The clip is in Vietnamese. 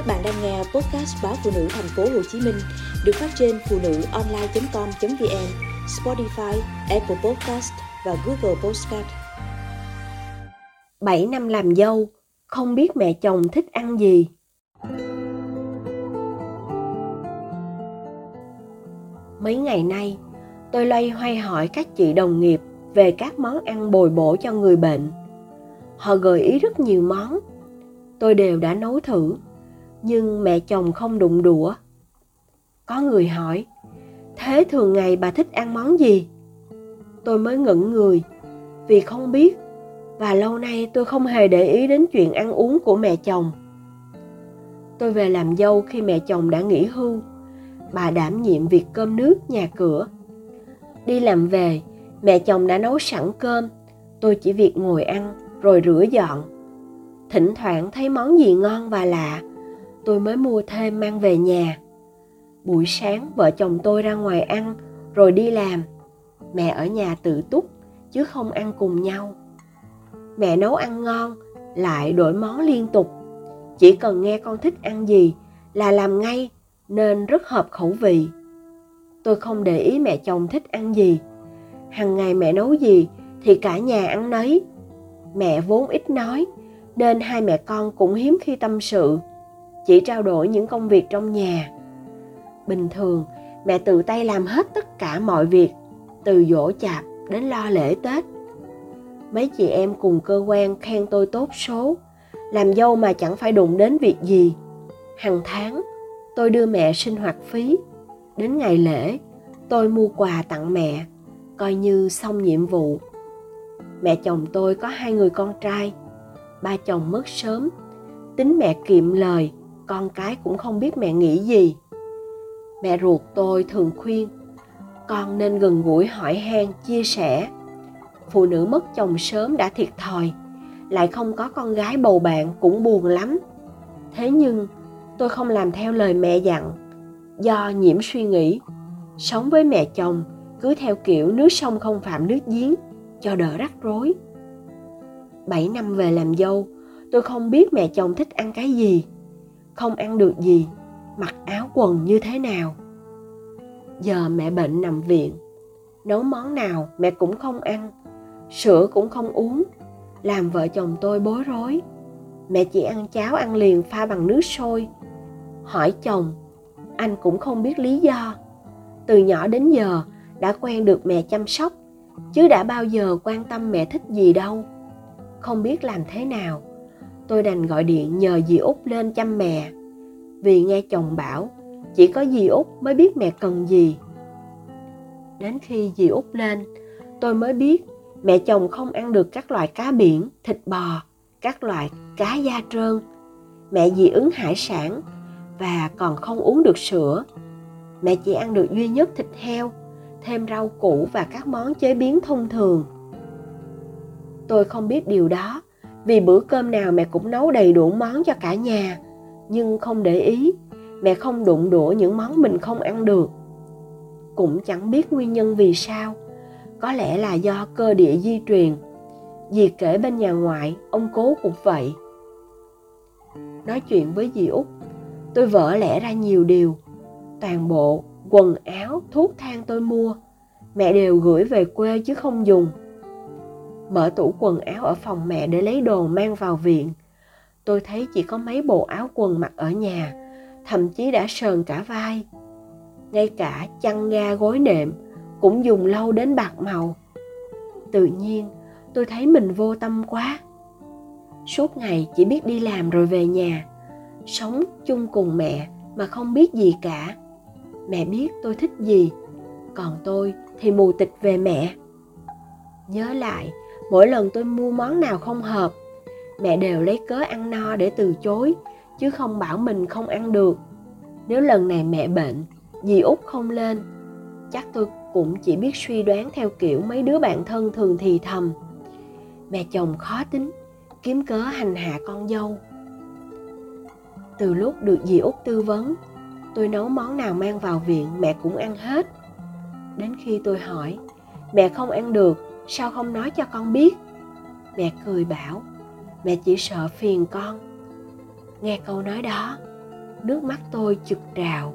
Các bạn đang nghe podcast báo phụ nữ thành phố Hồ Chí Minh được phát trên phụ nữ online.com.vn, Spotify, Apple Podcast và Google Podcast. 7 năm làm dâu, không biết mẹ chồng thích ăn gì. Mấy ngày nay, tôi loay hoay hỏi các chị đồng nghiệp về các món ăn bồi bổ cho người bệnh. Họ gợi ý rất nhiều món. Tôi đều đã nấu thử, nhưng mẹ chồng không đụng đũa. Có người hỏi, thế thường ngày bà thích ăn món gì? Tôi mới ngẩn người, vì không biết và lâu nay tôi không hề để ý đến chuyện ăn uống của mẹ chồng. Tôi về làm dâu khi mẹ chồng đã nghỉ hưu. Bà đảm nhiệm việc cơm nước nhà cửa. Đi làm về, mẹ chồng đã nấu sẵn cơm, tôi chỉ việc ngồi ăn rồi rửa dọn. Thỉnh thoảng thấy món gì ngon và lạ, tôi mới mua thêm mang về nhà. Buổi sáng vợ chồng tôi ra ngoài ăn rồi đi làm. Mẹ ở nhà tự túc chứ không ăn cùng nhau. Mẹ nấu ăn ngon, lại đổi món liên tục. Chỉ cần nghe con thích ăn gì là làm ngay nên rất hợp khẩu vị. Tôi không để ý mẹ chồng thích ăn gì. Hằng ngày mẹ nấu gì thì cả nhà ăn nấy. Mẹ vốn ít nói nên hai mẹ con cũng hiếm khi tâm sự chỉ trao đổi những công việc trong nhà. Bình thường, mẹ tự tay làm hết tất cả mọi việc, từ dỗ chạp đến lo lễ tết. Mấy chị em cùng cơ quan khen tôi tốt số, làm dâu mà chẳng phải đụng đến việc gì. Hàng tháng, tôi đưa mẹ sinh hoạt phí. Đến ngày lễ, tôi mua quà tặng mẹ, coi như xong nhiệm vụ. Mẹ chồng tôi có hai người con trai, ba chồng mất sớm. Tính mẹ kiệm lời con cái cũng không biết mẹ nghĩ gì. Mẹ ruột tôi thường khuyên, con nên gần gũi hỏi han, chia sẻ. Phụ nữ mất chồng sớm đã thiệt thòi, lại không có con gái bầu bạn cũng buồn lắm. Thế nhưng, tôi không làm theo lời mẹ dặn. Do nhiễm suy nghĩ, sống với mẹ chồng cứ theo kiểu nước sông không phạm nước giếng, cho đỡ rắc rối. 7 năm về làm dâu, tôi không biết mẹ chồng thích ăn cái gì không ăn được gì, mặc áo quần như thế nào. Giờ mẹ bệnh nằm viện, nấu món nào mẹ cũng không ăn, sữa cũng không uống, làm vợ chồng tôi bối rối. Mẹ chỉ ăn cháo ăn liền pha bằng nước sôi. Hỏi chồng, anh cũng không biết lý do. Từ nhỏ đến giờ đã quen được mẹ chăm sóc, chứ đã bao giờ quan tâm mẹ thích gì đâu. Không biết làm thế nào tôi đành gọi điện nhờ dì út lên chăm mẹ. Vì nghe chồng bảo, chỉ có dì út mới biết mẹ cần gì. Đến khi dì út lên, tôi mới biết mẹ chồng không ăn được các loại cá biển, thịt bò, các loại cá da trơn. Mẹ dị ứng hải sản và còn không uống được sữa. Mẹ chỉ ăn được duy nhất thịt heo, thêm rau củ và các món chế biến thông thường. Tôi không biết điều đó vì bữa cơm nào mẹ cũng nấu đầy đủ món cho cả nhà. Nhưng không để ý, mẹ không đụng đũa những món mình không ăn được. Cũng chẳng biết nguyên nhân vì sao. Có lẽ là do cơ địa di truyền. Dì kể bên nhà ngoại, ông cố cũng vậy. Nói chuyện với dì út, tôi vỡ lẽ ra nhiều điều. Toàn bộ quần áo, thuốc thang tôi mua, mẹ đều gửi về quê chứ không dùng mở tủ quần áo ở phòng mẹ để lấy đồ mang vào viện. Tôi thấy chỉ có mấy bộ áo quần mặc ở nhà, thậm chí đã sờn cả vai. Ngay cả chăn ga gối nệm cũng dùng lâu đến bạc màu. Tự nhiên, tôi thấy mình vô tâm quá. Suốt ngày chỉ biết đi làm rồi về nhà, sống chung cùng mẹ mà không biết gì cả. Mẹ biết tôi thích gì, còn tôi thì mù tịch về mẹ. Nhớ lại mỗi lần tôi mua món nào không hợp, mẹ đều lấy cớ ăn no để từ chối, chứ không bảo mình không ăn được. Nếu lần này mẹ bệnh, dì út không lên, chắc tôi cũng chỉ biết suy đoán theo kiểu mấy đứa bạn thân thường thì thầm. Mẹ chồng khó tính, kiếm cớ hành hạ con dâu. Từ lúc được dì út tư vấn, tôi nấu món nào mang vào viện mẹ cũng ăn hết. Đến khi tôi hỏi, mẹ không ăn được sao không nói cho con biết? Mẹ cười bảo, mẹ chỉ sợ phiền con. Nghe câu nói đó, nước mắt tôi chực trào.